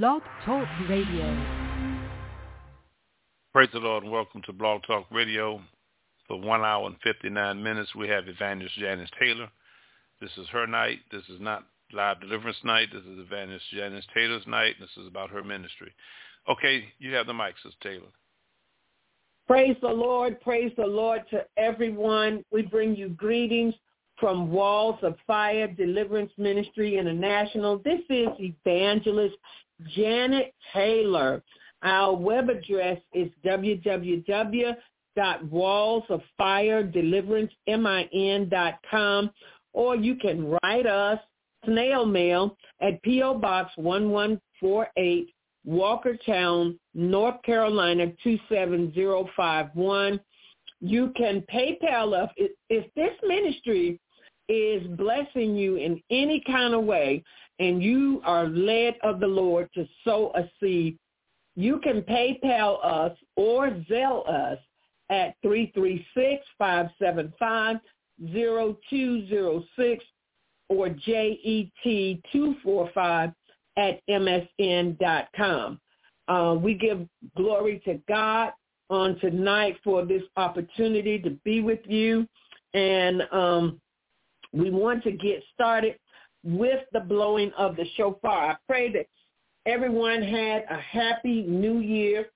Blog Talk Radio. Praise the Lord and welcome to Blog Talk Radio. For one hour and 59 minutes, we have Evangelist Janet Taylor. This is her night. This is not live deliverance night. This is Evangelist Janet Taylor's night. This is about her ministry. Okay, you have the mic, Sister Taylor. Praise the Lord. Praise the Lord to everyone. We bring you greetings from Walls of Fire Deliverance Ministry International. This is Evangelist Janet Taylor. Our web address is www.wallsoffiredeliverancemin.com or you can write us snail mail at P.O. Box 1148, Walkertown, North Carolina 27051. You can PayPal us. If this ministry is blessing you in any kind of way and you are led of the Lord to sow a seed, you can PayPal us or Zelle us at 336-575-0206 or JET245 at msn.com. Uh, we give glory to God on tonight for this opportunity to be with you. And um, we want to get started with the blowing of the shofar. I pray that everyone had a happy new year.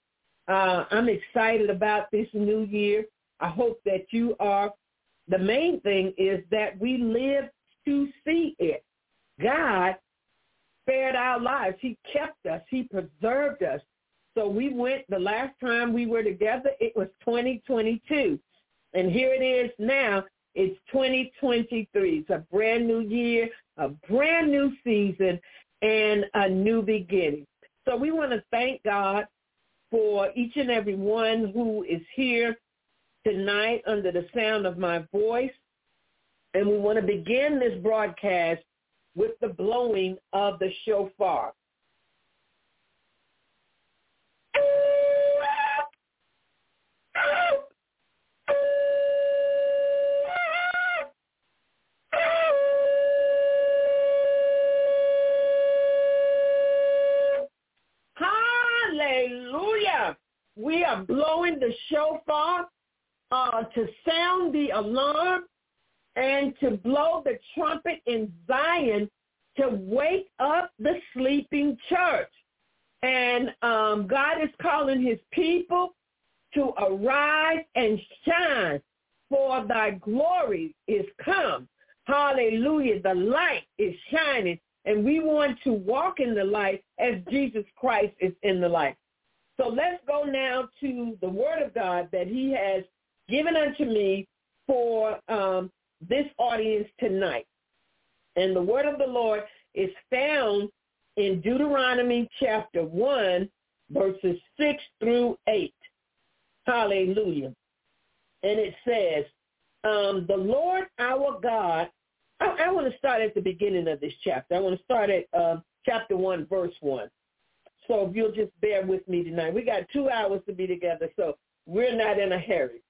Uh, I'm excited about this new year. I hope that you are. The main thing is that we live to see it. God spared our lives. He kept us. He preserved us. So we went, the last time we were together, it was 2022. And here it is now. It's 2023. It's a brand new year, a brand new season, and a new beginning. So we want to thank God for each and every one who is here tonight under the sound of my voice. And we want to begin this broadcast with the blowing of the shofar. We are blowing the shofar uh, to sound the alarm and to blow the trumpet in Zion to wake up the sleeping church. And um, God is calling his people to arise and shine, for thy glory is come. Hallelujah. The light is shining, and we want to walk in the light as Jesus Christ is in the light. So let's go now to the word of God that he has given unto me for um, this audience tonight. And the word of the Lord is found in Deuteronomy chapter 1, verses 6 through 8. Hallelujah. And it says, um, the Lord our God, I, I, want to start at the beginning of this chapter. I want to start at uh, chapter 1, verse 1. So if you'll just bear with me tonight. We got two hours to be together, so we're not in a hurry.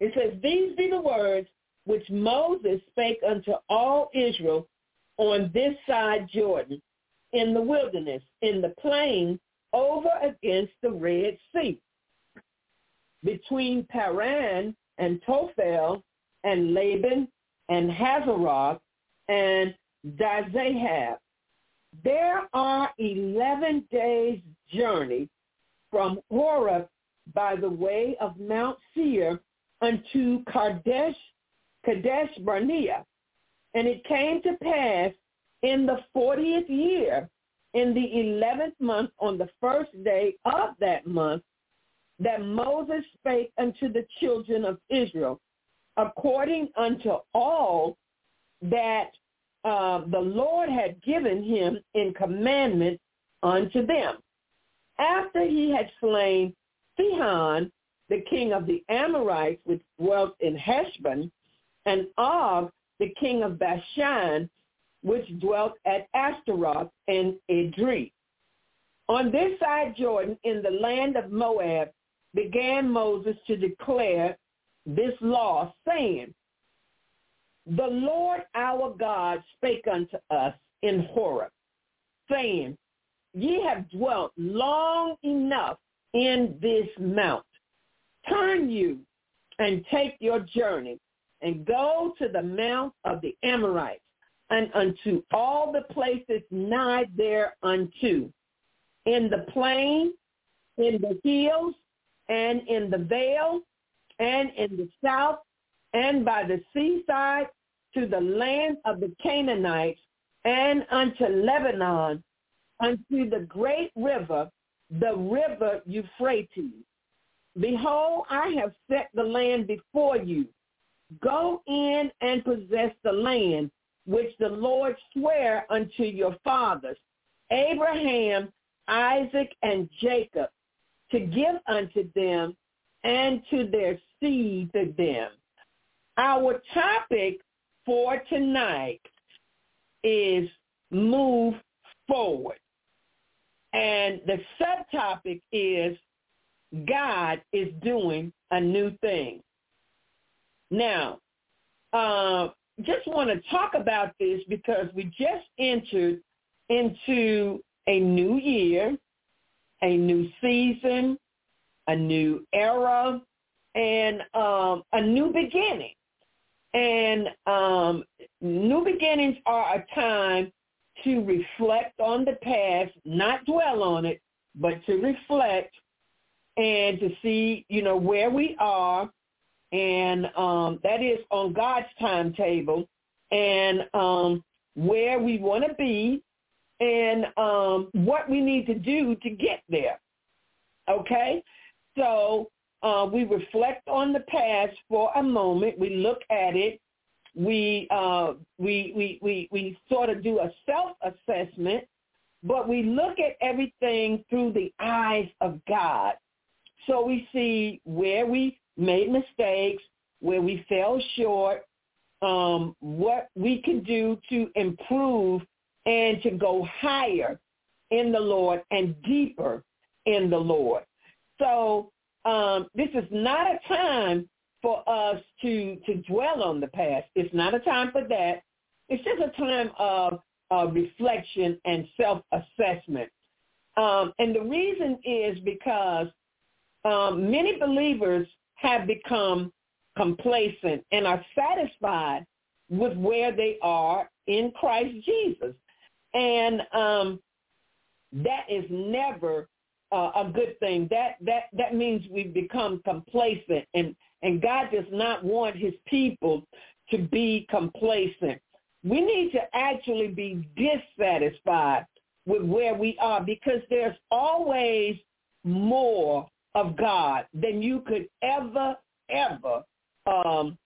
It says, these be the words which Moses spake unto all Israel on this side Jordan in the wilderness, in the plain over against the Red Sea, between Paran and Tophel and Laban and Hazeroth and Dizahab. There are 11 days' journey from Horeb by the way of Mount Seir unto Kadesh Kadesh Barnea. And it came to pass in the fortieth year, in the eleventh month, on the first day of that month, that Moses spake unto the children of Israel, according unto all that uh, the Lord had given him in commandment unto them. After he had slain Sihon, the king of the Amorites, which dwelt in Heshbon, and Og, the king of Bashan, which dwelt at Ashtaroth and Edrei. On this side Jordan, in the land of Moab, began Moses to declare this law, saying, The Lord our God spake unto us in Horeb, saying, ye have dwelt long enough in this mount. Turn you and take your journey and go to the mount of the Amorites and unto all the places nigh thereunto, in the plain, in the hills, and in the vale, and in the south, and by the seaside, to the land of the Canaanites, and unto Lebanon, unto the great river, the river Euphrates. Behold, I have set the land before you. Go in and possess the land which the Lord sware unto your fathers, Abraham, Isaac, and Jacob, to give unto them and to their seed to them. Our topic for tonight is move forward. And the subtopic is God is doing a new thing. Now, uh, just want to talk about this because we just entered into a new year, a new season, a new era, and um, a new beginning. And um, new beginnings are a time to reflect on the past, not dwell on it, but to reflect and to see, you know, where we are and um, that is on God's timetable, and um, where we want to be, and um, what we need to do to get there. Okay, so uh, we reflect on the past for a moment. We look at it. We uh, we we we we sort of do a self assessment, but we look at everything through the eyes of God. So we see where we made mistakes, where we fell short, um, what we can do to improve and to go higher in the Lord and deeper in the Lord. So um, this is not a time for us to to dwell on the past. It's not a time for that. It's just a time of uh, reflection and self-assessment. Um, and the reason is because um, many believers have become complacent and are satisfied with where they are in Christ Jesus. And um, that is never uh, a good thing. That that that means we've become complacent, and and God does not want His people to be complacent. We need to actually be dissatisfied with where we are because there's always more of God than you could ever, ever um,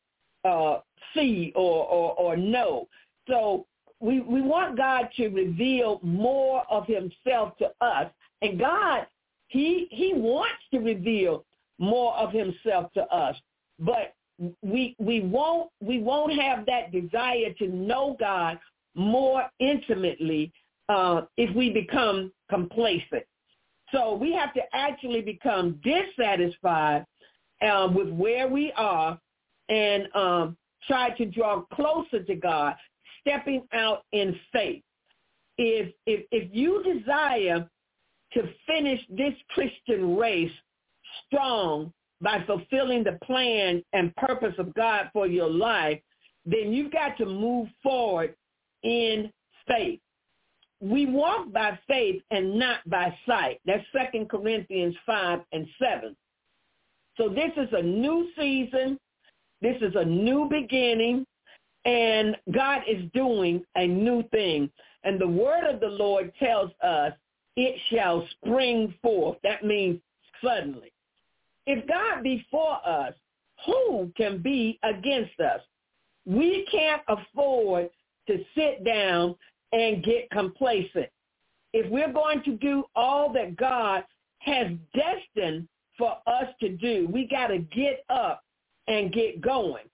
uh, see or, or, or know. So we, we want God to reveal more of himself to us. And God, he, he wants to reveal more of himself to us. But we, we, won't, we won't have that desire to know God more intimately uh, if we become complacent. So we have to actually become dissatisfied um, with where we are and um, try to draw closer to God, stepping out in faith. If, if, if you desire to finish this Christian race strong by fulfilling the plan and purpose of God for your life, then you've got to move forward in faith we walk by faith and not by sight. That's Second Corinthians 5 and 7. So this is a new season. This is a new beginning. And God is doing a new thing. And the word of the Lord tells us it shall spring forth. That means suddenly. If God be for us, who can be against us? We can't afford to sit down and get complacent. If we're going to do all that God has destined for us to do, we got to get up and get going.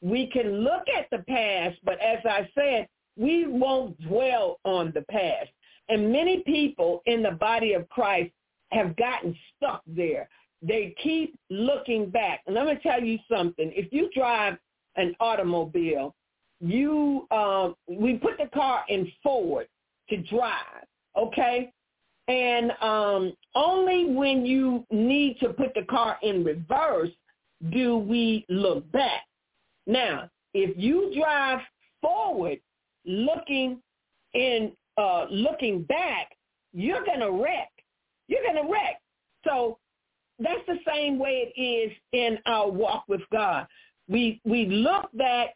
We can look at the past, but as I said, we won't dwell on the past. And many people in the body of Christ have gotten stuck there. They keep looking back. And let me tell you something. If you drive an automobile you um we put the car in forward to drive, okay? And um, only when you need to put the car in reverse do we look back. Now, if you drive forward looking in uh, looking back, you're gonna wreck. You're gonna wreck. So that's the same way it is in our walk with God. We we look back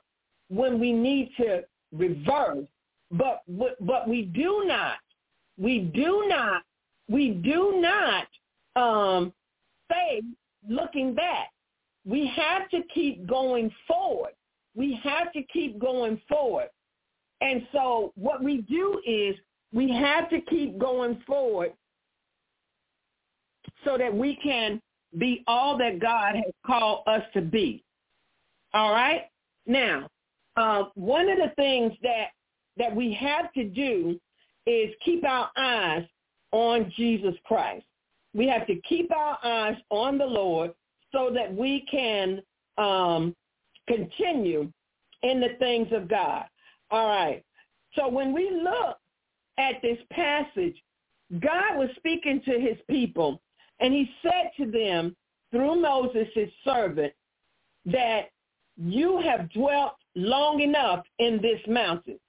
when we need to reverse, but but we do not, we do not, we do not um, say looking back. We have to keep going forward. We have to keep going forward. And so what we do is we have to keep going forward so that we can be all that God has called us to be. All right? Now, uh, one of the things that, that we have to do is keep our eyes on Jesus Christ. We have to keep our eyes on the Lord so that we can um, continue in the things of God. All right. So when we look at this passage, God was speaking to his people, and he said to them through Moses, his servant, that you have dwelt long enough in this mountain.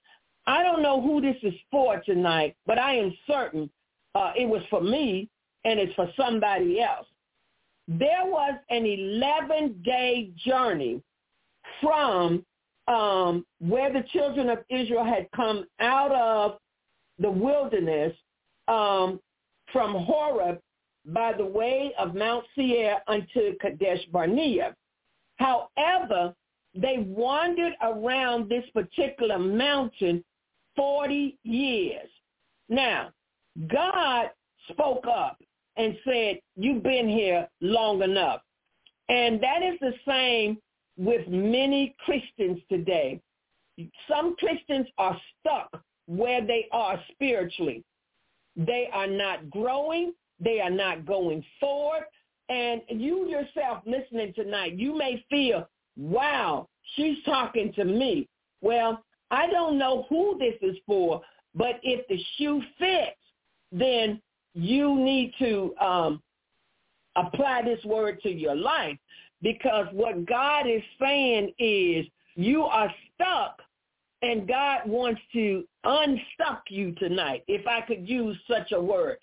I don't know who this is for tonight, but I am certain uh, it was for me and it's for somebody else. There was an 11-day journey from um, where the children of Israel had come out of the wilderness um, from Horeb by the way of Mount Seir unto Kadesh Barnea. However, they wandered around this particular mountain 40 years. Now, God spoke up and said, you've been here long enough. And that is the same with many Christians today. Some Christians are stuck where they are spiritually. They are not growing. They are not going forward. And you yourself listening tonight, you may feel, wow, she's talking to me. Well, I don't know who this is for, but if the shoe fits, then you need to um, apply this word to your life because what God is saying is you are stuck and God wants to unstuck you tonight, if I could use such a word.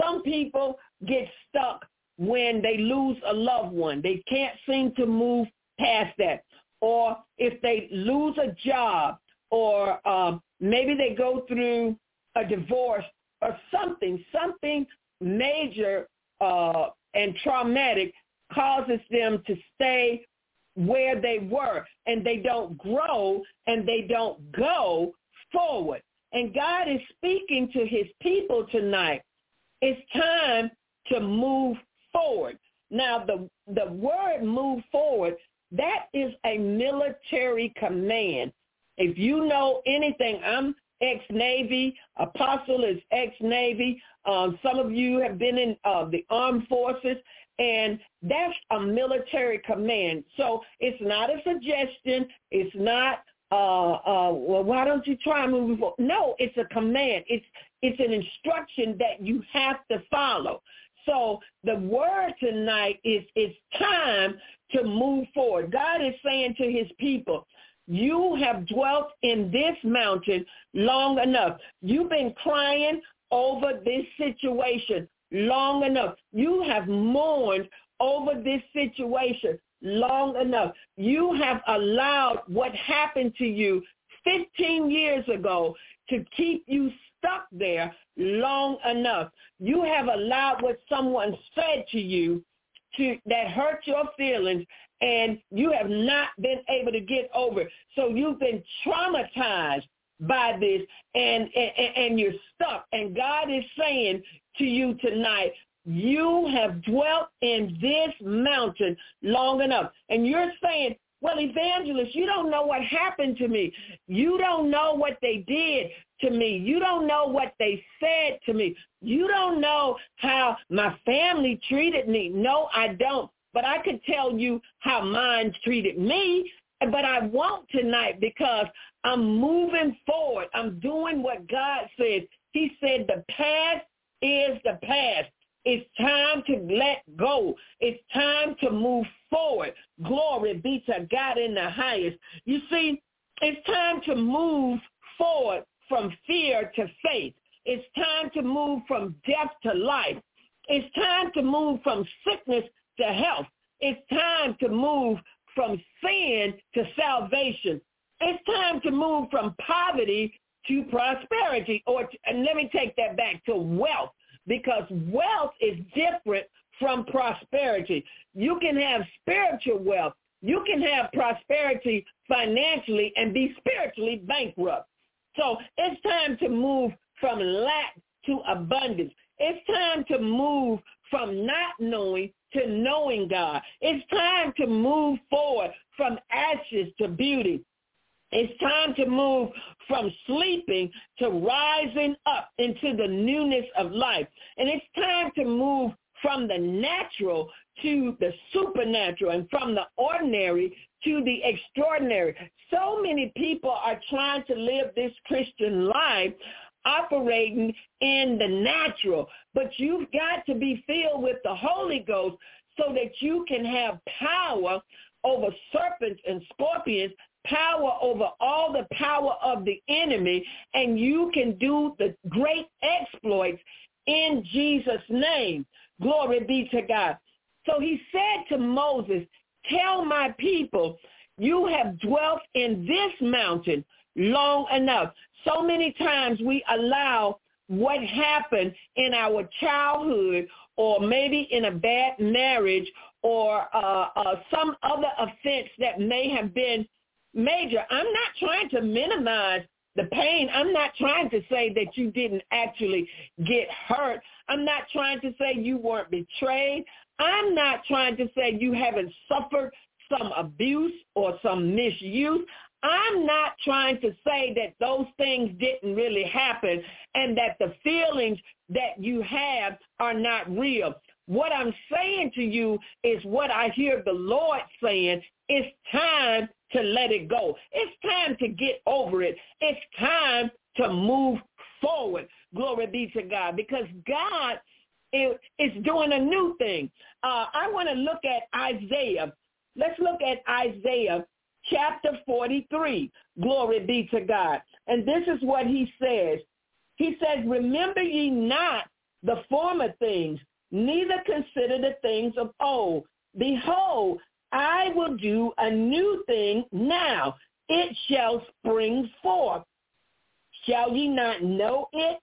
Some people get stuck when they lose a loved one. They can't seem to move past that. Or if they lose a job or um, maybe they go through a divorce or something, something major uh, and traumatic causes them to stay where they were and they don't grow and they don't go forward. And God is speaking to his people tonight. It's time to move forward. Now the the word move forward, that is a military command. If you know anything, I'm ex-Navy. Apostle is ex-Navy. Um, some of you have been in uh, the armed forces. And that's a military command. So it's not a suggestion. It's not, uh, uh, well, why don't you try moving forward? No, it's a command. It's, it's an instruction that you have to follow. So the word tonight is it's time to move forward. God is saying to his people, you have dwelt in this mountain long enough. You've been crying over this situation long enough. You have mourned over this situation long enough. You have allowed what happened to you 15 years ago to keep you stuck there long enough. You have allowed what someone said to you to that hurt your feelings and you have not been able to get over. It. So you've been traumatized by this and, and, and you're stuck. And God is saying to you tonight, you have dwelt in this mountain long enough. And you're saying, well, evangelist, you don't know what happened to me. You don't know what they did to me. You don't know what they said to me. You don't know how my family treated me. No, I don't. But I could tell you how mine treated me, but I won't tonight because I'm moving forward. I'm doing what God said. He said the past is the past. It's time to let go. It's time to move forward. Glory be to God in the highest. You see, it's time to move forward from fear to faith. It's time to move from death to life. It's time to move from sickness to health. It's time to move from sin to salvation. It's time to move from poverty to prosperity. Or and let me take that back to wealth because wealth is different from prosperity. You can have spiritual wealth. You can have prosperity financially and be spiritually bankrupt. So it's time to move from lack to abundance. It's time to move from not knowing to knowing God. It's time to move forward from ashes to beauty. It's time to move from sleeping to rising up into the newness of life. And it's time to move from the natural to the supernatural and from the ordinary to the extraordinary. So many people are trying to live this Christian life operating in the natural, but you've got to be filled with the Holy Ghost so that you can have power over serpents and scorpions power over all the power of the enemy and you can do the great exploits in Jesus' name. Glory be to God. So he said to Moses, tell my people, you have dwelt in this mountain long enough. So many times we allow what happened in our childhood or maybe in a bad marriage or uh, uh, some other offense that may have been major. I'm not trying to minimize the pain. I'm not trying to say that you didn't actually get hurt. I'm not trying to say you weren't betrayed. I'm not trying to say you haven't suffered some abuse or some misuse. I'm not trying to say that those things didn't really happen and that the feelings that you have are not real. What I'm saying to you is what I hear the Lord saying. It's time to let it go. It's time to get over it. It's time to move forward. Glory be to God. Because God is doing a new thing. Uh, I want to look at Isaiah. Let's look at Isaiah chapter 43. Glory be to God. And this is what he says. He says, remember ye not the former things, neither consider the things of old. Behold, I will do a new thing now. It shall spring forth. Shall ye not know it?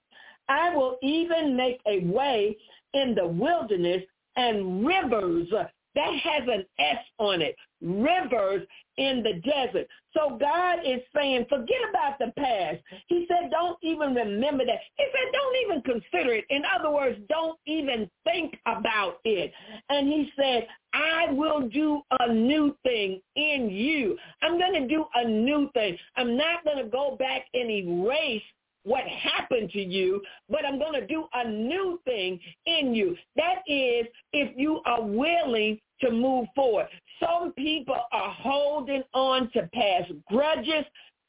I will even make a way in the wilderness and rivers. That has an S on it. Rivers in the desert. So God is saying, forget about the past. He said, don't even remember that. He said, don't even consider it. In other words, don't even think about it. And he said, I will do a new thing in you. I'm going to do a new thing. I'm not going to go back and erase what happened to you, but I'm going to do a new thing in you. That is if you are willing to move forward. Some people are holding on to past grudges,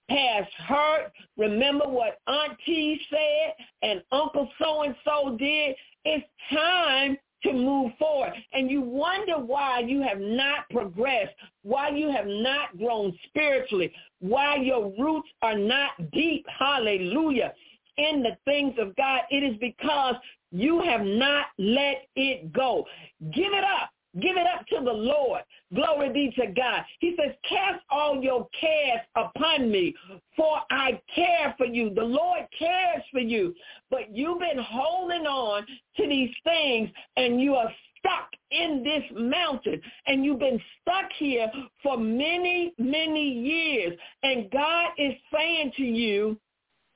past hurt. Remember what Auntie said and Uncle so-and-so did? It's time to move forward. And you wonder why you have not progressed, why you have not grown spiritually, why your roots are not deep, hallelujah, in the things of God. It is because you have not let it go. Give it up. Give it up to the Lord. Glory be to God. He says, cast all your cares upon me, for I care for you. The Lord cares for you. But you've been holding on to these things and you are stuck in this mountain and you've been stuck here for many, many years. And God is saying to you,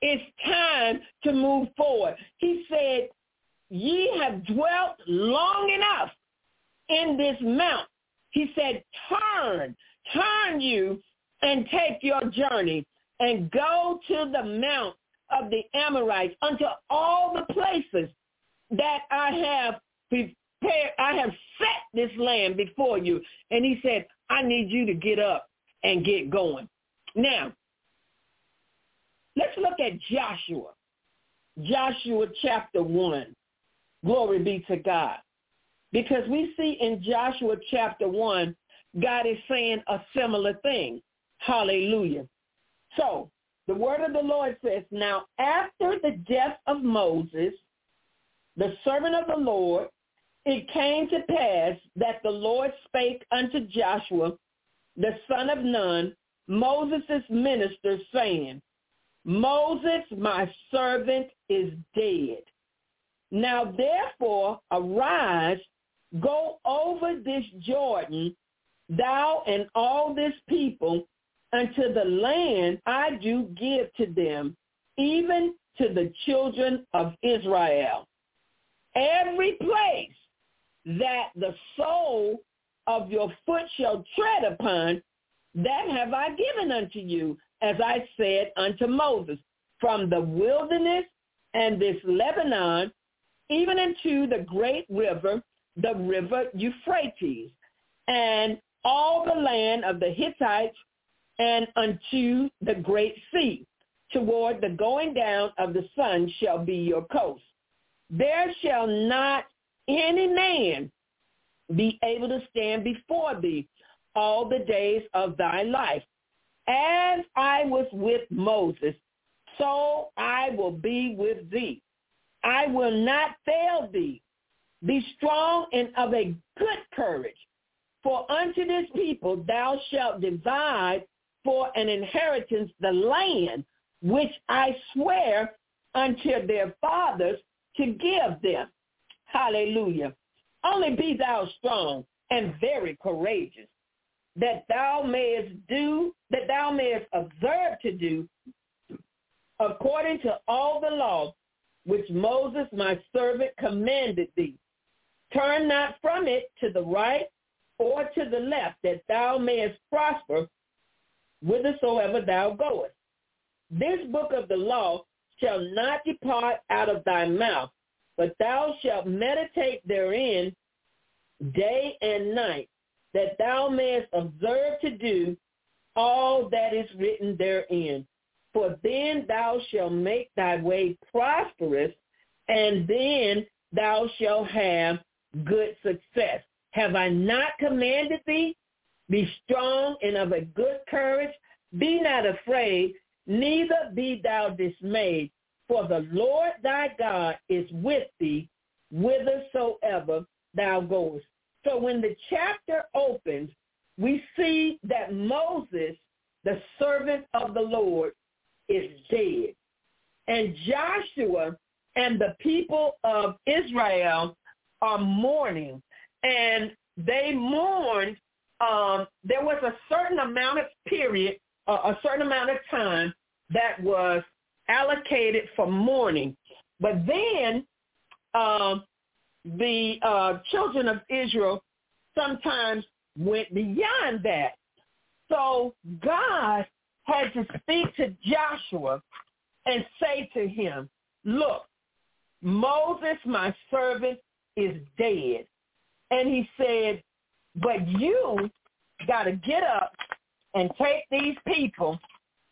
it's time to move forward. He said, ye have dwelt long enough in this mount. He said, turn, turn you and take your journey and go to the mount of the Amorites unto all the places that I have prepared. I have set this land before you. And he said, I need you to get up and get going. Now, let's look at Joshua. Joshua chapter 1. Glory be to God. Because we see in Joshua chapter 1, God is saying a similar thing. Hallelujah. So the word of the Lord says, Now after the death of Moses, the servant of the Lord, it came to pass that the Lord spake unto Joshua, the son of Nun, Moses' minister, saying, Moses, my servant, is dead. Now therefore arise, go over this Jordan, thou and all this people, unto the land I do give to them, even to the children of Israel. Every place that the sole of your foot shall tread upon, that have I given unto you, as I said unto Moses, from the wilderness and this Lebanon, even into the great river, the river Euphrates, and all the land of the Hittites, and unto the great sea. Toward the going down of the sun shall be your coast. There shall not any man be able to stand before thee all the days of thy life. As I was with Moses, so I will be with thee. I will not fail thee. Be strong and of a good courage. For unto this people thou shalt divide for an inheritance the land which I swear unto their fathers to give them. Hallelujah. Only be thou strong and very courageous, that thou mayest do, that thou mayest observe to do according to all the law which Moses my servant commanded thee. Turn not from it to the right or to the left, that thou mayest prosper whithersoever thou goest. This book of the law shall not depart out of thy mouth, but thou shalt meditate therein day and night, that thou mayest observe to do all that is written therein. For then thou shalt make thy way prosperous, and then thou shalt have good success. Have I not commanded thee? Be strong and of a good courage. Be not afraid, neither be thou dismayed. For the Lord thy God is with thee whithersoever thou goest. So when the chapter opens, we see that Moses, the servant of the Lord, is dead. And Joshua and the people of Israel are mourning. And they mourned. Um, there was a certain amount of period, uh, a certain amount of time that was allocated for mourning. But then um, the uh, children of Israel sometimes went beyond that. So God had to speak to Joshua and say to him, look, Moses, my servant, is dead. And he said, but you got to get up and take these people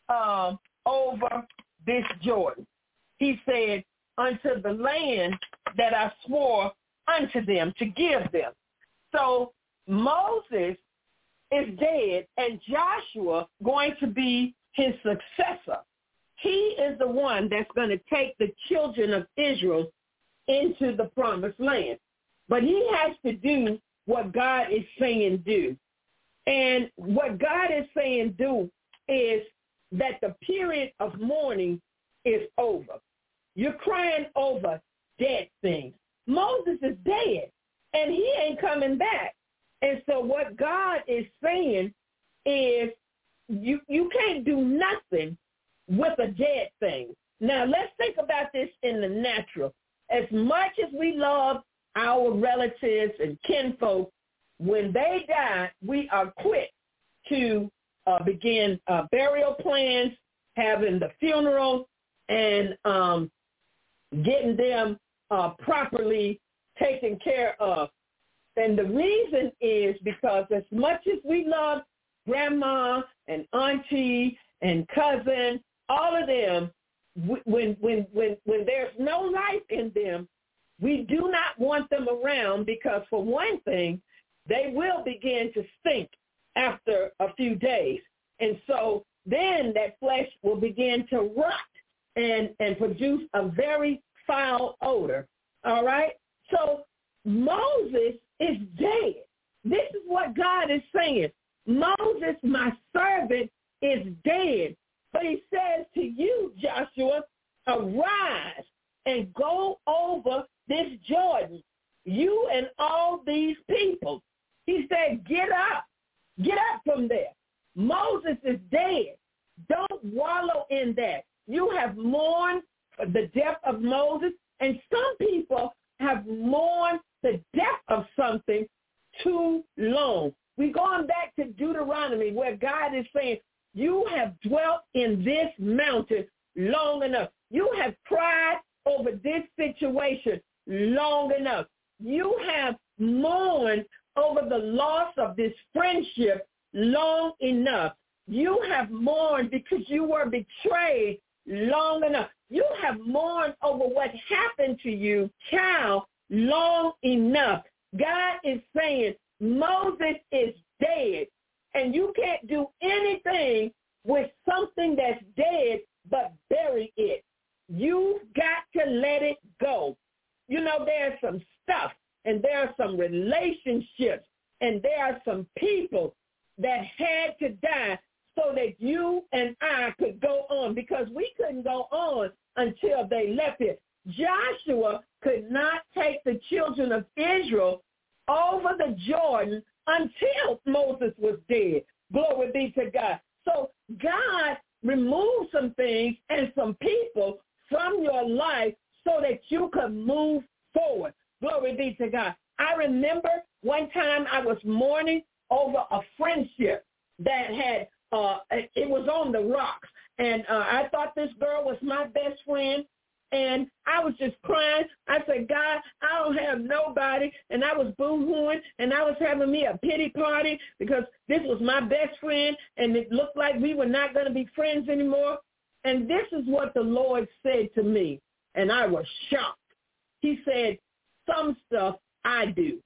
um, over this Jordan. He said, unto the land that I swore unto them to give them. So Moses is dead and Joshua going to be his successor. He is the one that's going to take the children of Israel into the promised land. But he has to do what God is saying do. And what God is saying do is that the period of mourning is over. You're crying over dead things. Moses is dead and he ain't coming back. And so what God is saying is you you can't do nothing with a dead thing. Now let's think about this in the natural. As much as we love our relatives and kinfolk, when they die, we are quick to uh, begin uh, burial plans, having the funeral, and um, getting them uh, properly taken care of. And the reason is because as much as we love grandma and auntie and cousin, all of them, when when when when there's no life in them, We do not want them around because for one thing, they will begin to stink after a few days. And so then that flesh will begin to rot and, and produce a very foul odor. All right? So Moses is dead. This is what God is saying. Moses, my servant, is dead. But he says to you, Joshua, arise and go over this Jordan, you and all these people. He said, get up. Get up from there. Moses is dead. Don't wallow in that. You have mourned the death of Moses, and some people have mourned the death of something too long. We're going back to Deuteronomy where God is saying, you have dwelt in this mountain long enough. You have cried over this situation long enough. You have mourned over the loss of this friendship long enough. You have mourned because you were betrayed long enough. You have mourned over what happened to you, child, long enough. God is saying Moses is dead, and you can't do anything with something that's dead but bury it. You've got to let it go. You know, there's some stuff and there are some relationships and there are some people that had to die so that you and I could go on because we couldn't go on until they left it. Joshua could not take the children of Israel over the Jordan until Moses was dead. Glory be to God. So God removed some things and some people from your life so that you could move forward. Glory be to God. I remember one time I was mourning over a friendship that had, uh, it was on the rocks. And uh, I thought this girl was my best friend. And I was just crying. I said, God, I don't have nobody. And I was boo-hooing and I was having me a pity party because this was my best friend and it looked like we were not going to be friends anymore. And this is what the Lord said to me. And I was shocked. He said, some stuff I do.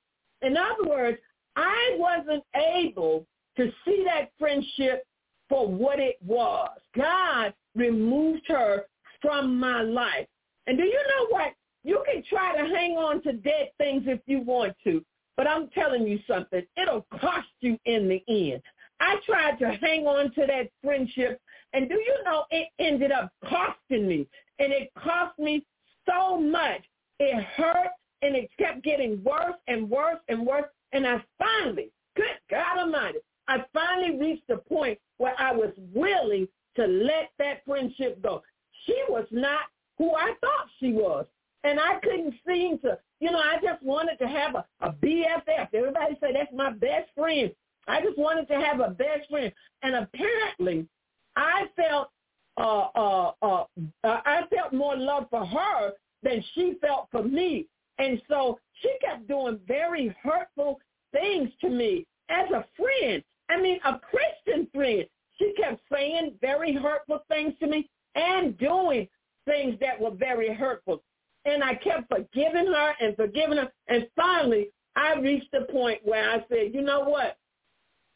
In other words, I wasn't able to see that friendship for what it was. God removed her from my life. And do you know what? You can try to hang on to dead things if you want to, but I'm telling you something. It'll cost you in the end. I tried to hang on to that friendship, and do you know it ended up costing me? And it cost me so much. It hurt, and it kept getting worse and worse and worse. And I finally, good God Almighty, I finally reached the point where I was willing to let that friendship go. She was not who I thought she was. And I couldn't seem to, you know, I just wanted to have a, a BFF. Everybody say that's my best friend. I just wanted to have a best friend. And apparently I felt uh, uh, uh, uh, I felt more love for her than she felt for me. And so she kept doing very hurtful things to me as a friend. I mean, a Christian friend. She kept saying very hurtful things to me and doing things that were very hurtful. And I kept forgiving her and forgiving her. And finally, I reached the point where I said, you know what?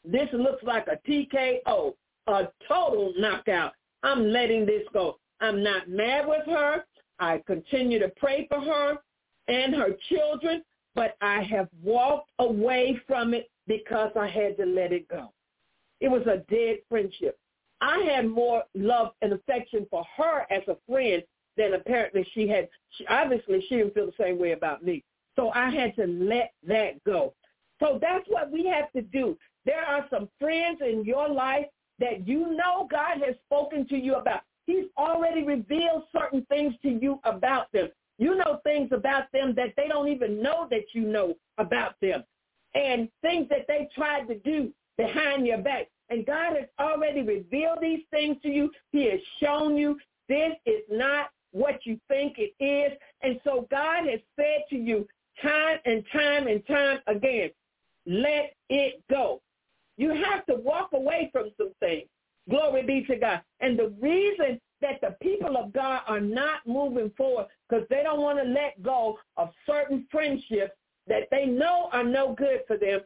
This looks like a TKO, a total knockout. I'm letting this go. I'm not mad with her. I continue to pray for her and her children, but I have walked away from it because I had to let it go. It was a dead friendship. I had more love and affection for her as a friend than apparently she had. She, obviously, she didn't feel the same way about me. So I had to let that go. So that's what we have to do. There are some friends in your life that you know God has spoken to you about. He's already revealed certain things to you about them. You know things about them that they don't even know that you know about them. And things that they tried to do behind your back. And God has already revealed these things to you. He has shown you this is not what you think it is. And so God has said to you time and time and time again, let it go. You have to walk away from some things. Glory be to God. And the reason that the people of God are not moving forward because they don't want to let go of certain friendships that they know are no good for them.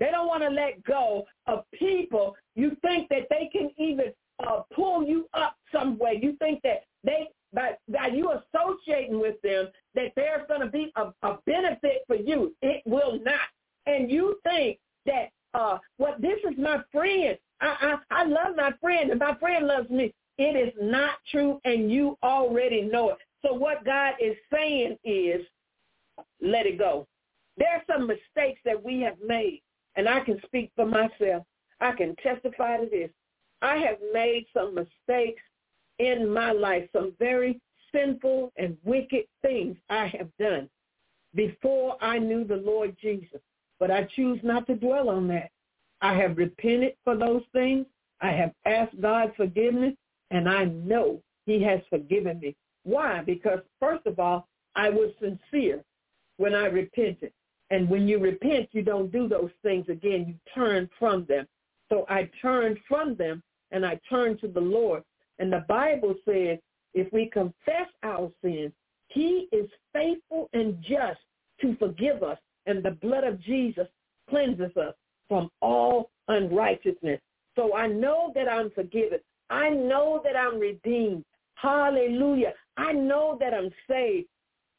They don't want to let go of people you think that they can even uh, pull you up some way. You think that they by, by you associating with them that there's going to be a, a benefit for you. It will not. And you think that uh, well, this is my friend. I, I I love my friend, and my friend loves me. It is not true, and you already know it. So what God is saying is, let it go. There are some mistakes that we have made, and I can speak for myself. I can testify to this. I have made some mistakes in my life, some very sinful and wicked things I have done before I knew the Lord Jesus. But I choose not to dwell on that. I have repented for those things. I have asked God forgiveness, and I know he has forgiven me. Why? Because first of all, I was sincere when I repented. And when you repent, you don't do those things again. You turn from them. So I turned from them and I turned to the Lord. And the Bible says if we confess our sins, he is faithful and just to forgive us. And the blood of Jesus cleanses us from all unrighteousness. So I know that I'm forgiven. I know that I'm redeemed. Hallelujah. I know that I'm saved.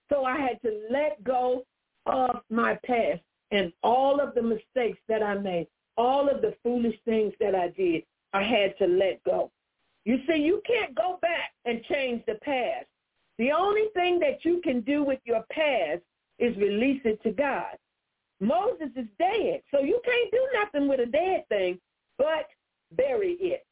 So I had to let go of my past and all of the mistakes that I made, all of the foolish things that I did. I had to let go. You see, you can't go back and change the past. The only thing that you can do with your past is release it to God. Moses is dead, so you can't do nothing with a dead thing but bury it.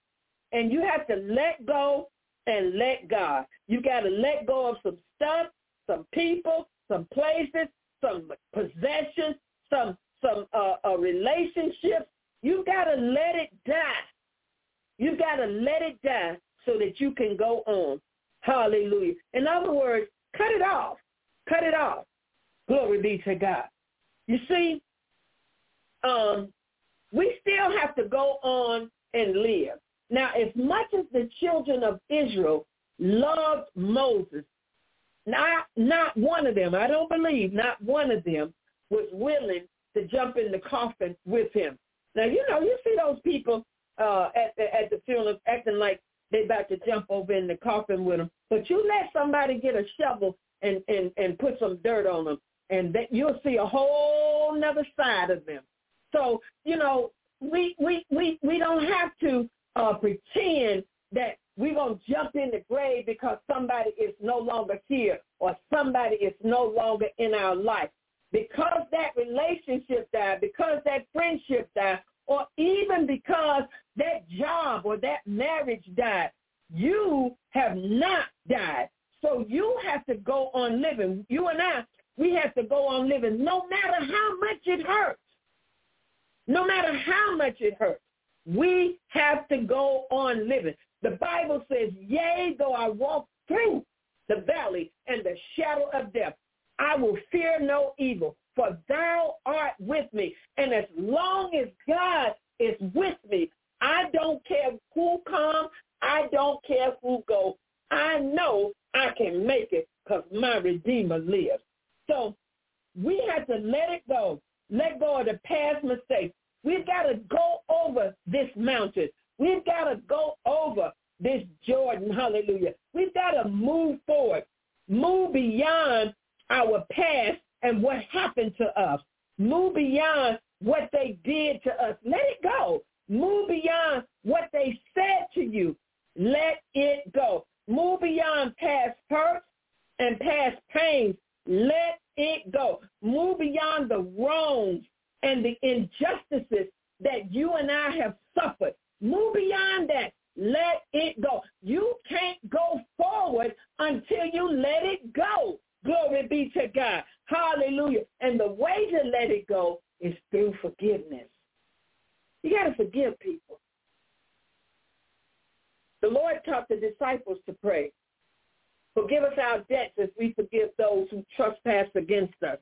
And you have to let go and let God. You got to let go of some stuff, some people, some places, some possessions, some some uh, uh, relationships. You've got to let it die. You've got to let it die so that you can go on. Hallelujah. In other words, cut it off. Cut it off. Glory be to God. You see, um, we still have to go on and live. Now, as much as the children of Israel loved Moses, not not one of them, I don't believe, not one of them was willing to jump in the coffin with him. Now, you know, you see those people uh, at the at the funeral acting like they about to jump over in the coffin with them. But you let somebody get a shovel and and and put some dirt on them, and that you'll see a whole nother side of them. So you know, we we we we don't have to uh, pretend that we're going to jump in the grave because somebody is no longer here or somebody is no longer in our life. Because that relationship died, because that friendship died, or even because that job or that marriage died, you have not died. So you have to go on living. You and I, we have to go on living no matter how much it hurts. No matter how much it hurts. We have to go on living. The Bible says, yea, though I walk through the valley and the shadow of death, I will fear no evil, for thou art with me. And as long as God is with me, I don't care who comes. I don't care who goes. I know I can make it because my Redeemer lives. So we have to let it go. Let go of the past mistakes. We've got to go over this mountain. We've got to go over this Jordan. Hallelujah. We've got to move forward. Move beyond our past and what happened to us. Move beyond what they did to us. Let it go. Move beyond what they said to you. Let it go. Move beyond past hurts and past pains. Let it go. Move beyond the wrongs and the injustices that you and I have suffered. Move beyond that. Let it go. You can't go forward until you let it go. Glory be to God. Hallelujah. And the way to let it go is through forgiveness. You got to forgive people. The Lord taught the disciples to pray. Forgive us our debts as we forgive those who trespass against us.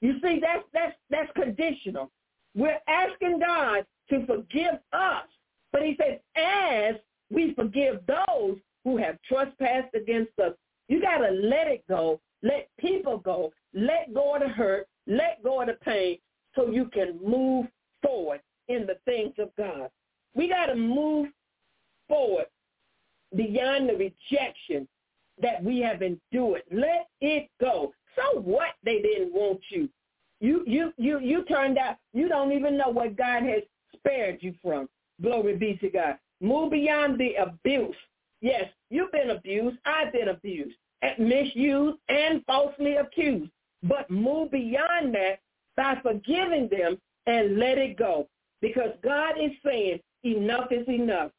You see, that's that's that's conditional. We're asking God to forgive us, but he says, as we forgive those who have trespassed against us. You got to let it go. Let people go. Let go of the hurt. Let go of the pain so you can move forward in the things of God. We got to move forward beyond the rejection that we have endured. Let it go. So what they didn't want you? You you you you turned out you don't even know what God has spared you from. Glory be to God. Move beyond the abuse. Yes, you've been abused. I've been abused, misused, and falsely accused. But move beyond that by forgiving them and let it go. Because God is saying enough is enough.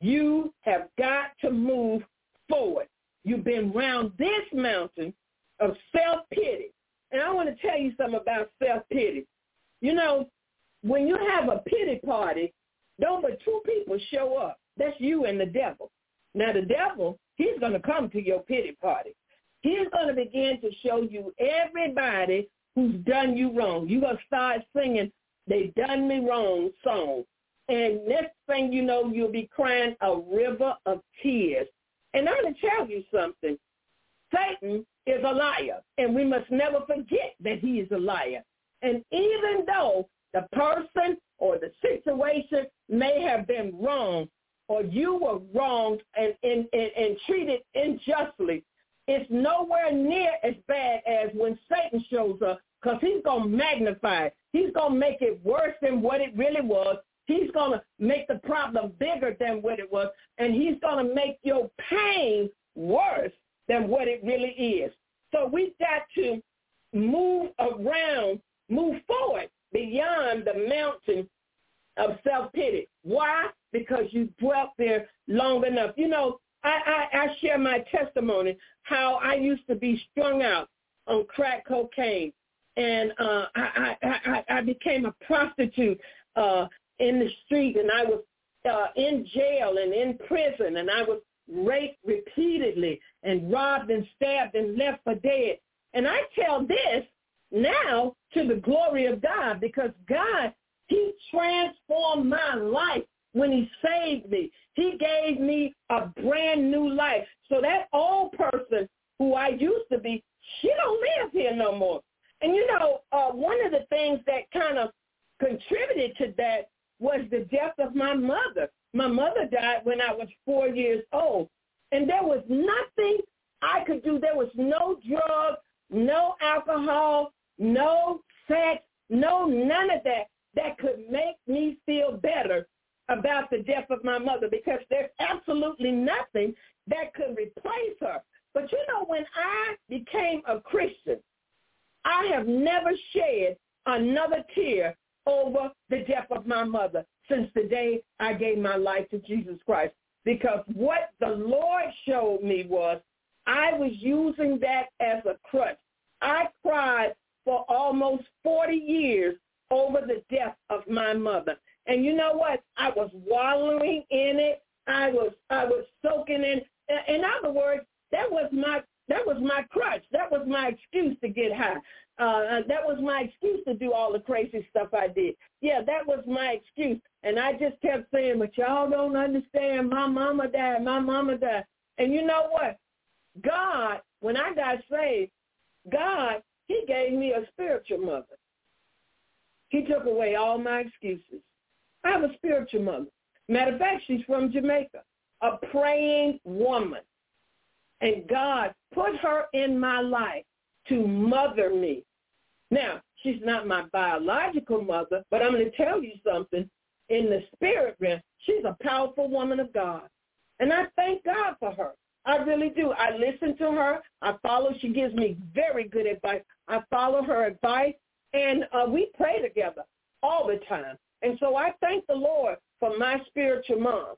You have got to move forward. You've been round this mountain of self-pity. And I want to tell you something about self-pity. You know, when you have a pity party, don't but two people show up. That's you and the devil. Now the devil, he's going to come to your pity party. He's going to begin to show you everybody who's done you wrong. You're going to start singing, they done me wrong song. And next thing you know, you'll be crying a river of tears. And I'm going to tell you something. Satan is a liar, and we must never forget that he is a liar. And even though the person or the situation may have been wrong, or you were wronged and, and, and, and treated unjustly, it's nowhere near as bad as when Satan shows up because he's going to magnify it. He's going to make it worse than what it really was. He's going to make the problem bigger than what it was, and he's going to make your pain worse than what it really is. So we've got to move around, move forward beyond the mountain of self-pity. Why? Because you dwelt there long enough. You know, I, I, I share my testimony how I used to be strung out on crack cocaine, and uh, I, I, I, I became a prostitute uh, in the street, and I was uh, in jail and in prison, and I was raped repeatedly and robbed and stabbed and left for dead. And I tell this now to the glory of God because God, he transformed my life when he saved me. He gave me a brand new life. So that old person who I used to be, she don't live here no more. And you know, uh, one of the things that kind of contributed to that was the death of my mother. My mother died when I was four years old. And there was nothing I could do. There was no drug, no alcohol, no sex, no none of that that could make me feel better about the death of my mother because there's absolutely nothing that could replace her. But you know, when I became a Christian, I have never shed another tear over the death of my mother since the day I gave my life to Jesus Christ. Because what the Lord showed me was I was using that as a crutch. I cried for almost 40 years over the death of my mother. And you know what? I was wallowing in it. I was I was soaking in. In other words, that was my that was my crutch. That was my excuse to get high. Uh, that was my excuse to do all the crazy stuff I did. Yeah, that was my excuse. And I just kept saying, but y'all don't understand. My mama died. My mama died. And you know what? God, when I got saved, God, he gave me a spiritual mother. He took away all my excuses. I have a spiritual mother. Matter of fact, she's from Jamaica, a praying woman. And God put her in my life to mother me. Now, she's not my biological mother, but I'm going to tell you something. In the spirit realm, she's a powerful woman of God. And I thank God for her. I really do. I listen to her. I follow. She gives me very good advice. I follow her advice, and uh, we pray together all the time. And so I thank the Lord for my spiritual mom.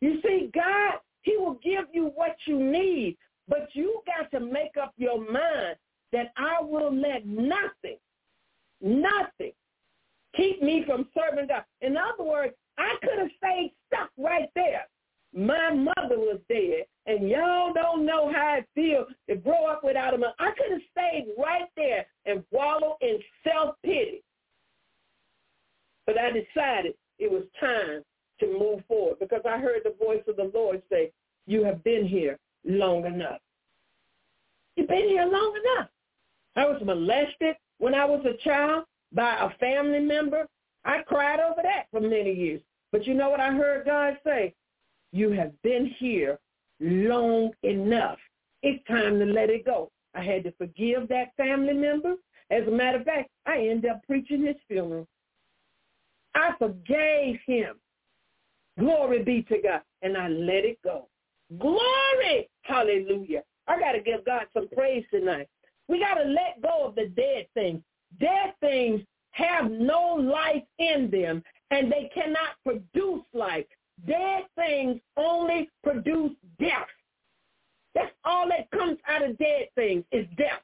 You see, God, he will give you what you need, but you got to make up your mind that I will let nothing, nothing keep me from serving God. In other words, I could have stayed stuck right there. My mother was dead, and y'all don't know how it feels to grow up without a mother. I could have stayed right there and wallow in self-pity. But I decided it was time to move forward because I heard the voice of the Lord say, you have been here long enough. You've been here long enough. I was molested when I was a child by a family member. I cried over that for many years. But you know what I heard God say? You have been here long enough. It's time to let it go. I had to forgive that family member. As a matter of fact, I ended up preaching his funeral. I forgave him. Glory be to God. And I let it go. Glory. Hallelujah. I got to give God some praise tonight. We got to let go of the dead things. Dead things have no life in them, and they cannot produce life. Dead things only produce death. That's all that comes out of dead things is death.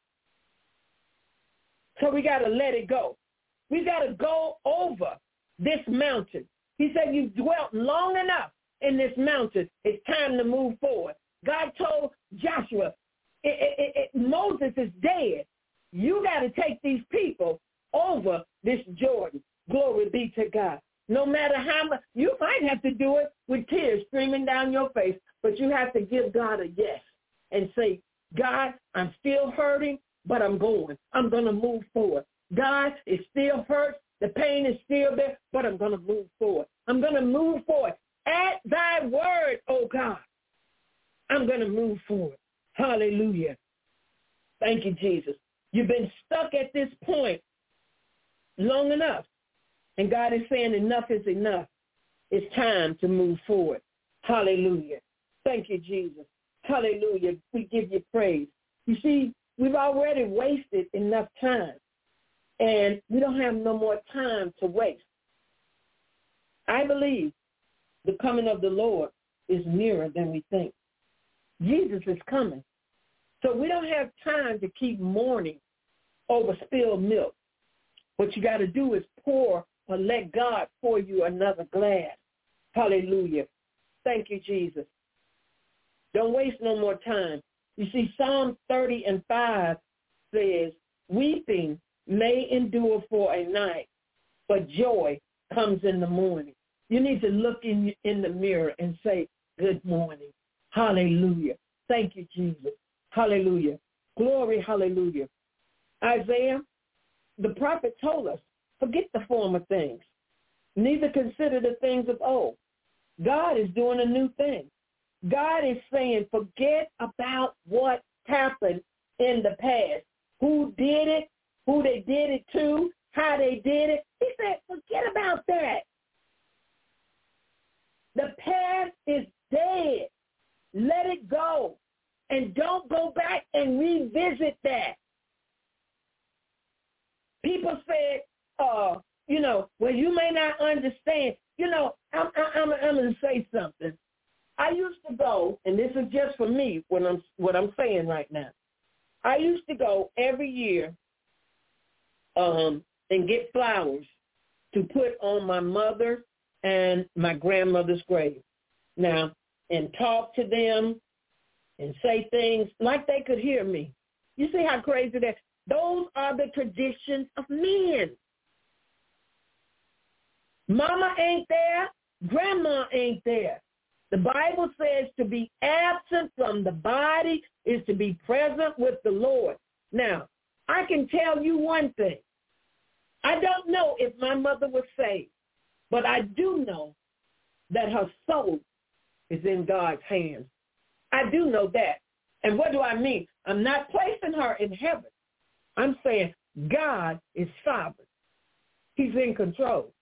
So we got to let it go. We got to go over this mountain. He said, you've dwelt long enough in this mountain. It's time to move forward. God told Joshua, it, it, it, Moses is dead. You got to take these people over this Jordan. Glory be to God. No matter how much, you might have to do it with tears streaming down your face, but you have to give God a yes and say, God, I'm still hurting, but I'm going. I'm going to move forward. God, it still hurts. The pain is still there, but I'm going to move forward. I'm going to move forward. At thy word, oh God, I'm going to move forward. Hallelujah. Thank you, Jesus. You've been stuck at this point long enough. And God is saying enough is enough. It's time to move forward. Hallelujah. Thank you, Jesus. Hallelujah. We give you praise. You see, we've already wasted enough time. And we don't have no more time to waste. I believe the coming of the Lord is nearer than we think. Jesus is coming. So we don't have time to keep mourning over spilled milk. What you got to do is pour or let God pour you another glass. Hallelujah. Thank you, Jesus. Don't waste no more time. You see, Psalm 30 and 5 says, weeping may endure for a night, but joy comes in the morning. You need to look in, in the mirror and say, good morning. Hallelujah. Thank you, Jesus. Hallelujah. Glory, hallelujah. Isaiah, the prophet told us, forget the former things. Neither consider the things of old. God is doing a new thing. God is saying, forget about what happened in the past. Who did it, who they did it to, how they did it. He said, forget about that. The past is dead. Let it go. And don't go back and revisit that. People said, uh, you know, well, you may not understand. You know, I'm, I'm, I'm going to say something. I used to go, and this is just for me, what I'm, what I'm saying right now. I used to go every year um, and get flowers to put on my mother and my grandmother's grave. Now, and talk to them and say things like they could hear me. You see how crazy that? Those are the traditions of men. Mama ain't there. Grandma ain't there. The Bible says to be absent from the body is to be present with the Lord. Now, I can tell you one thing. I don't know if my mother was saved, but I do know that her soul is in God's hands. I do know that. And what do I mean? I'm not placing her in heaven. I'm saying God is sovereign. He's in control.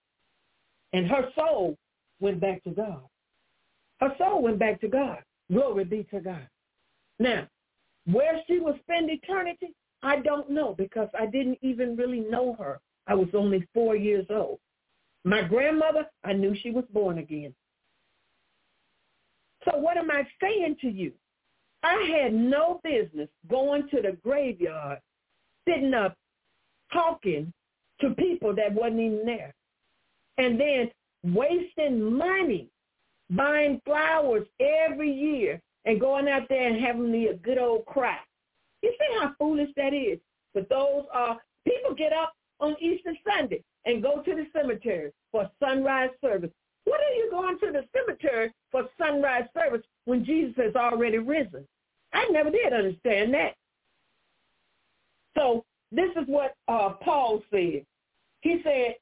And her soul went back to God. Her soul went back to God. Glory be to God. Now, where she will spend eternity, I don't know because I didn't even really know her. I was only four years old. My grandmother, I knew she was born again. So what am I saying to you? I had no business going to the graveyard, sitting up, talking to people that wasn't even there. And then wasting money buying flowers every year and going out there and having me a good old cry. You see how foolish that is? But those are, people get up on Easter Sunday and go to the cemetery for sunrise service. What are you going to the cemetery for sunrise service when Jesus has already risen? I never did understand that. So this is what uh, Paul said. He said,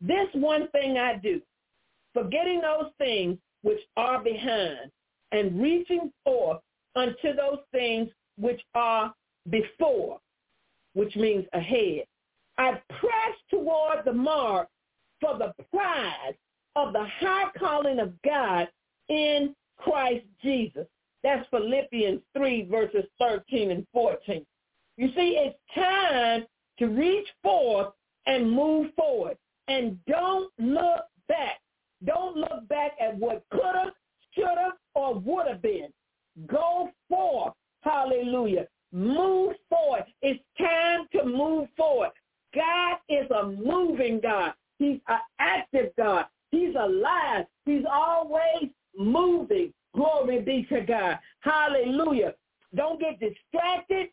this one thing I do, forgetting those things which are behind and reaching forth unto those things which are before, which means ahead. I press toward the mark for the prize of the high calling of God in Christ Jesus. That's Philippians 3 verses 13 and 14. You see, it's time to reach forth and move forward. And don't look back. Don't look back at what coulda, shoulda, or would have been. Go forth. Hallelujah. Move forward. It's time to move forward. God is a moving God. He's an active God. He's alive. He's always moving. Glory be to God. Hallelujah. Don't get distracted.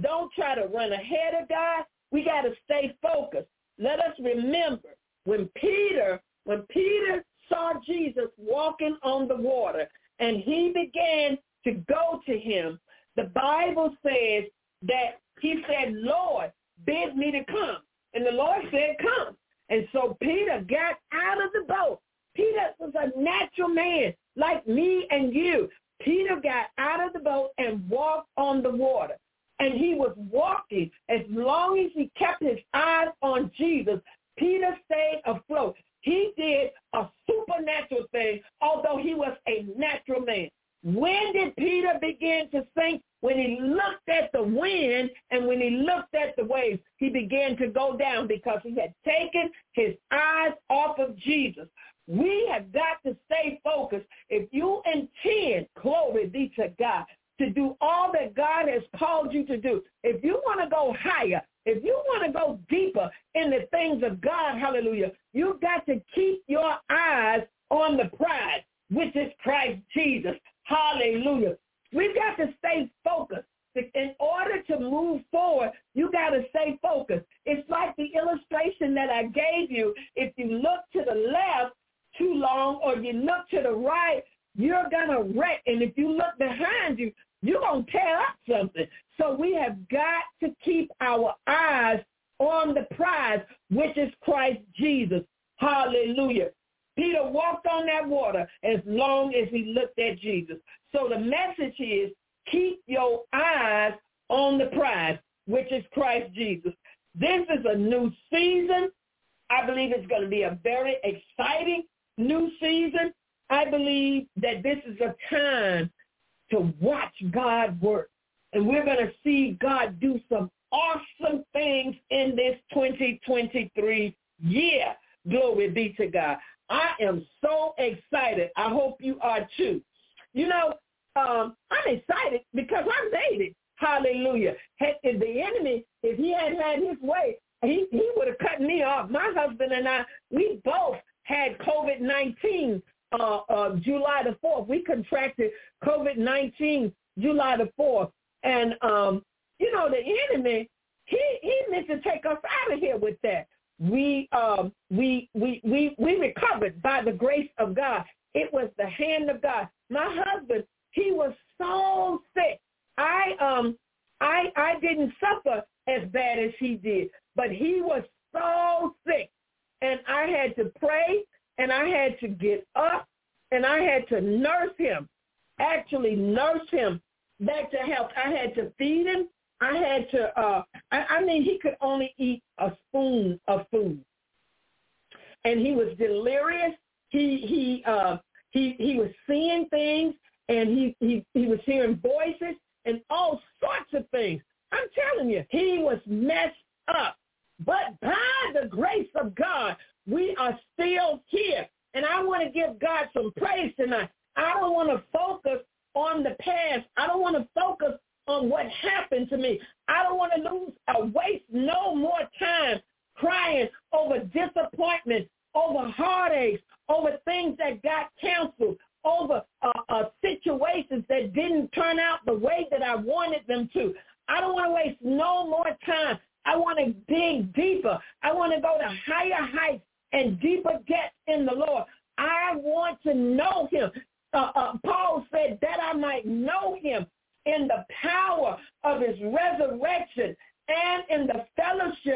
Don't try to run ahead of God. We got to stay focused. Let us remember when Peter, when Peter saw Jesus walking on the water and he began to go to him, the Bible says that he said, Lord, bid me to come. And the Lord said, come. And so Peter got out of the boat. Peter was a natural man like me and you. Peter got out of the boat and walked on the water. And he was walking as long as he kept his eyes on Jesus. Peter stayed afloat. He did a supernatural thing, although he was a natural man. When did Peter begin to sink? When he looked at the wind and when he looked at the waves, he began to go down because he had taken his eyes off of Jesus. We have got to stay focused. If you intend, glory be to God, to do all that God has called you to do, if you want to go higher, if you want to go deeper in the things of God, hallelujah, you've got to keep your eyes on the prize, which is Christ Jesus. Hallelujah. We've got to stay focused. In order to move forward, you got to stay focused. It's like the illustration that I gave you. If you look to the left too long or you look to the right, you're going to wreck. And if you look behind you, you're going to tear up something. So we have got to keep our eyes on the prize, which is Christ Jesus. Hallelujah. Peter walked on that water as long as he looked at Jesus. So the message is keep your eyes on the prize, which is Christ Jesus. This is a new season. I believe it's going to be a very exciting new season. I believe that this is a time to watch God work. And we're going to see God do some awesome things in this 2023 year. Glory be to God. I am so excited. I hope you are too. You know, um, I'm excited because I made it. Hallelujah. If the enemy, if he had had his way, he, he would have cut me off. My husband and I, we both had COVID-19 uh, uh, July the 4th. We contracted COVID-19 July the 4th. And, um, you know, the enemy, he, he meant to take us out of here with that we um we we we we recovered by the grace of God. It was the hand of God. My husband, he was so sick. I um I I didn't suffer as bad as he did, but he was so sick. And I had to pray and I had to get up and I had to nurse him. Actually nurse him back to health. I had to feed him. I had to, uh, I, I mean, he could only eat a spoon of food. And he was delirious. He, he, uh, he, he was seeing things and he, he, he was hearing voices and all sorts of things. I'm telling you, he was messed up. But by the grace of God, we are still here. And I want to give God some praise tonight. I don't want to focus on the past. I don't want to focus on what happened to me. I don't want to lose or waste no more time crying over disappointment, over heartaches, over things that got canceled, over uh, uh, situations that didn't turn out the way that I wanted them to. I don't want to waste no more time. I want to dig deeper. I want to go to higher heights and deeper depths in the Lord. I I want to know him. Uh, uh, Paul said that I might know him in the power of his resurrection and in the fellowship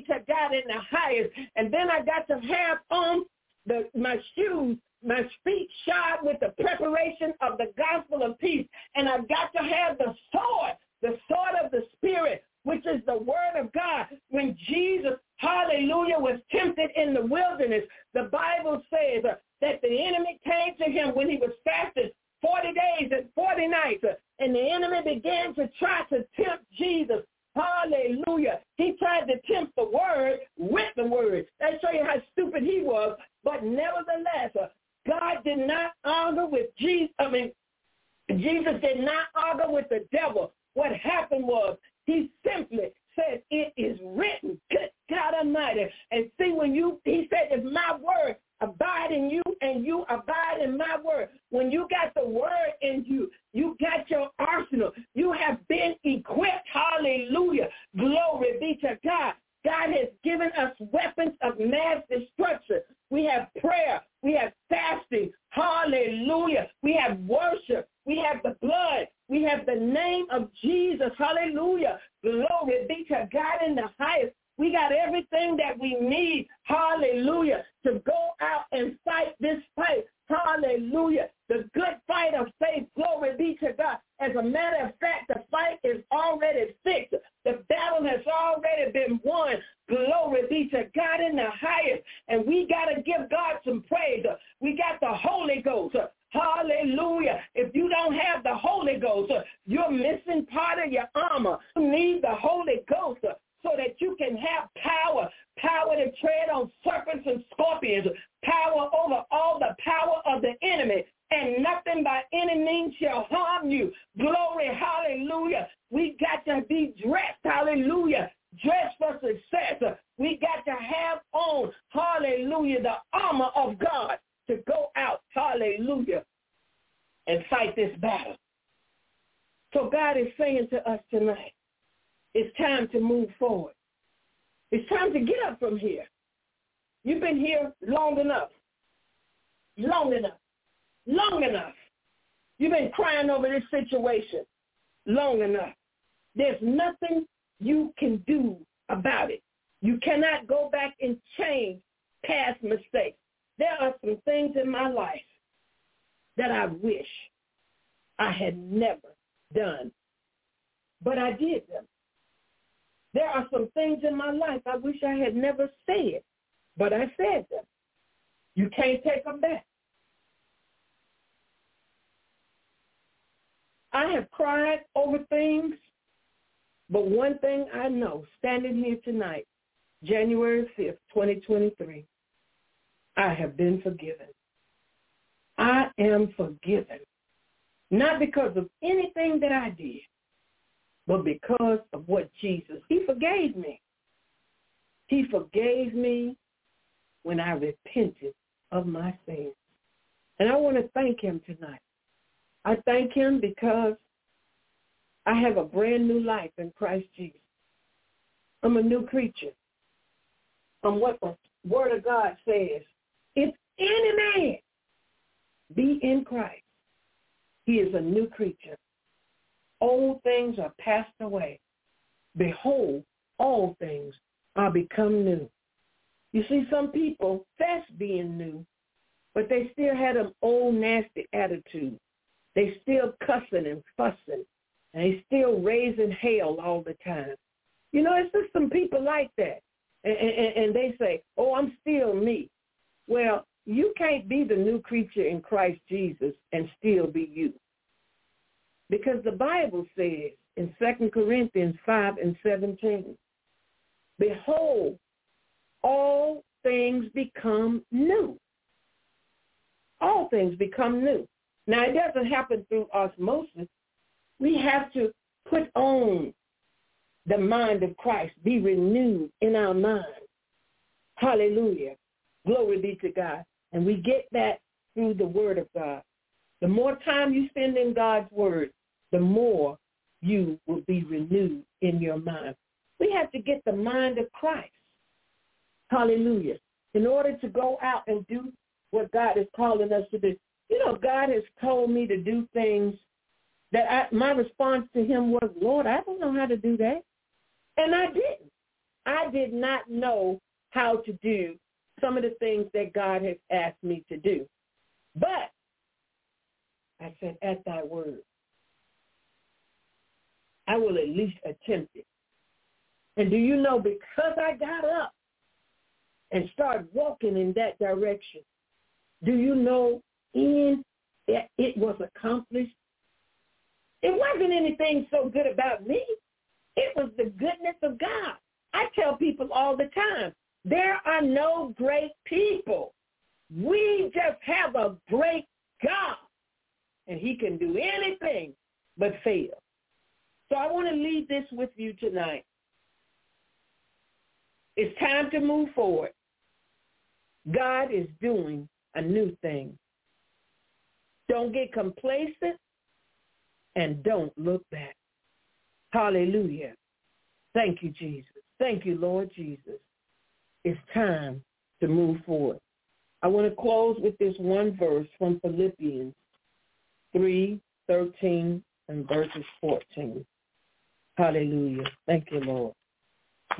To God in the highest. And then I got to have on the my shoes, my feet shod with the preparation of the gospel of peace. And I've got to have the sword, the sword of the spirit, which is the word of God. When Jesus, hallelujah, was tempted in the wilderness, the Bible says uh, that the enemy came to him when he was fasting 40 days and 40 nights. And the enemy began to try to tempt Jesus. Hallelujah. He tried to tempt the word with the word. That show you how stupid he was. But nevertheless, uh, God did not argue with Jesus. I mean, Jesus did not argue with the devil. What happened was he simply said, it is written. Good God Almighty. And see, when you, he said, if my word abide in you and you abide in my word. When you got the word in you, you got your arsenal. You have been equipped. Hallelujah. Glory be to God. God has given us weapons of mass destruction. We have prayer. We have fasting. Hallelujah. We have worship. We have the blood. We have the name of Jesus. Hallelujah. Glory be to God in the highest. We got everything that we need, hallelujah, to go out and fight this fight. Hallelujah. The good fight of faith. Glory be to God. As a matter of fact, the fight is already fixed. The battle has already been won. Glory be to God in the highest. And we got to give God some praise. We got the Holy Ghost. Hallelujah. If you don't have the Holy Ghost, you're missing part of your armor. You need the Holy Ghost so that you can have power, power to tread on serpents and scorpions, power over all the power of the enemy, and nothing by any means shall harm you. Glory, hallelujah. We got to be dressed, hallelujah, dressed for success. We got to have on, hallelujah, the armor of God to go out, hallelujah, and fight this battle. So God is saying to us tonight, to move forward. It's time to get up from here. You've been here long enough. Long enough. Long enough. You've been crying over this situation long enough. There's nothing you can do about it. You cannot go back and change past mistakes. There are some things in my life that I wish I had never done, but I did them. There are some things in my life I wish I had never said, but I said them. You can't take them back. I have cried over things, but one thing I know, standing here tonight, January 5th, 2023, I have been forgiven. I am forgiven. Not because of anything that I did, but because of what Jesus, he forgave me. He forgave me when I repented of my sins. And I want to thank him tonight. I thank him because I have a brand new life in Christ Jesus. I'm a new creature. I'm what the Word of God says. If any man be in Christ, he is a new creature. Old things are passed away. Behold, all things are become new. You see, some people fess being new, but they still had an old nasty attitude. They still cussing and fussing, and they still raising hell all the time. You know, it's just some people like that. And, and, and they say, oh, I'm still me. Well, you can't be the new creature in Christ Jesus and still be you. Because the Bible says in 2 Corinthians 5 and 17, Behold, all things become new. All things become new. Now, it doesn't happen through osmosis. We have to put on the mind of Christ, be renewed in our mind. Hallelujah. Glory be to God. And we get that through the word of God. The more time you spend in God's word, the more you will be renewed in your mind. We have to get the mind of Christ. Hallelujah. In order to go out and do what God is calling us to do. You know, God has told me to do things that I, my response to him was, Lord, I don't know how to do that. And I didn't. I did not know how to do some of the things that God has asked me to do. But I said, at thy word, I will at least attempt it. And do you know, because I got up and started walking in that direction, do you know in that it was accomplished? It wasn't anything so good about me. It was the goodness of God. I tell people all the time, there are no great people. We just have a great God, and he can do anything but fail. So I want to leave this with you tonight. It's time to move forward. God is doing a new thing. Don't get complacent and don't look back. Hallelujah. Thank you, Jesus. Thank you, Lord Jesus. It's time to move forward. I want to close with this one verse from Philippians 3, 13, and verses 14. Hallelujah. Thank you, Lord.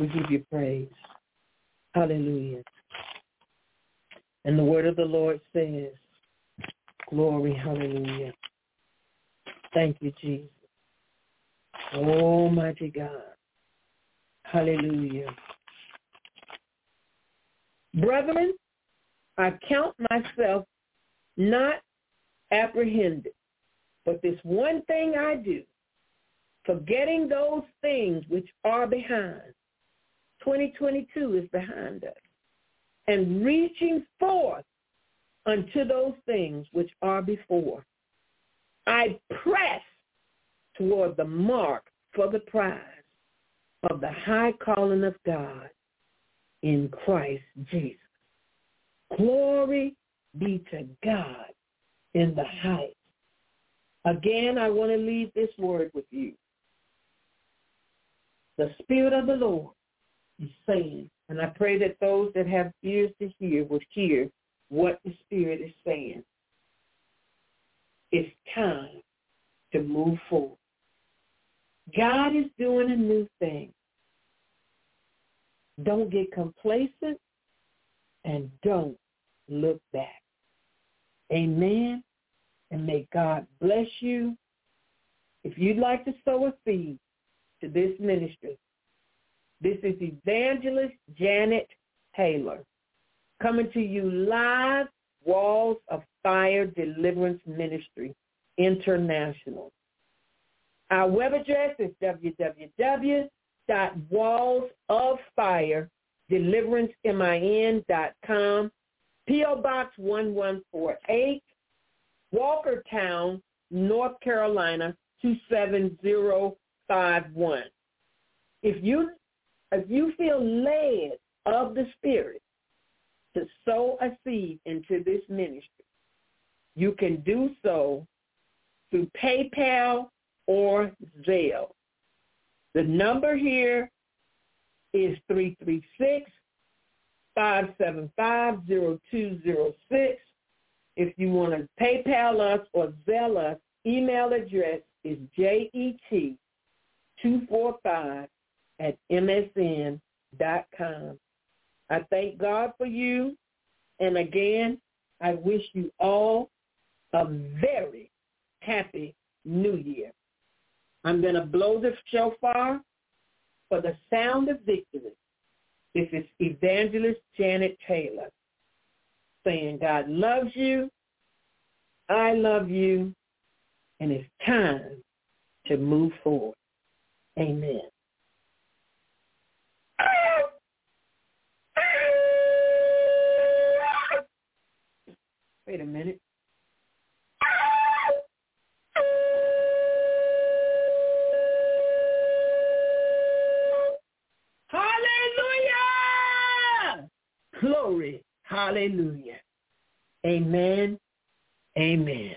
We give you praise. Hallelujah. And the word of the Lord says, glory, hallelujah. Thank you, Jesus. Almighty God. Hallelujah. Brethren, I count myself not apprehended, but this one thing I do, forgetting those things which are behind. 2022 is behind us. And reaching forth unto those things which are before. I press toward the mark for the prize of the high calling of God in Christ Jesus. Glory be to God in the heights. Again, I want to leave this word with you. The Spirit of the Lord is saying, and I pray that those that have ears to hear would hear what the Spirit is saying. It's time to move forward. God is doing a new thing. Don't get complacent and don't look back. Amen. And may God bless you. If you'd like to sow a seed to this ministry, this is Evangelist Janet Taylor coming to you live, Walls of Fire Deliverance Ministry International. Our web address is www.wallsoffiredeliverancemin.com, P.O. Box 1148, Walkertown, North Carolina 27051. If you if you feel led of the Spirit to sow a seed into this ministry, you can do so through PayPal or Zelle. The number here is 336-575-0206. If you want to PayPal us or Zelle us, email address is jet245 at msn dot com. I thank God for you. And again, I wish you all a very happy new year. I'm going to blow the shofar for the sound of victory. This is Evangelist Janet Taylor saying God loves you, I love you, and it's time to move forward. Amen. Wait a minute. Hallelujah! Glory. Hallelujah. Amen. Amen.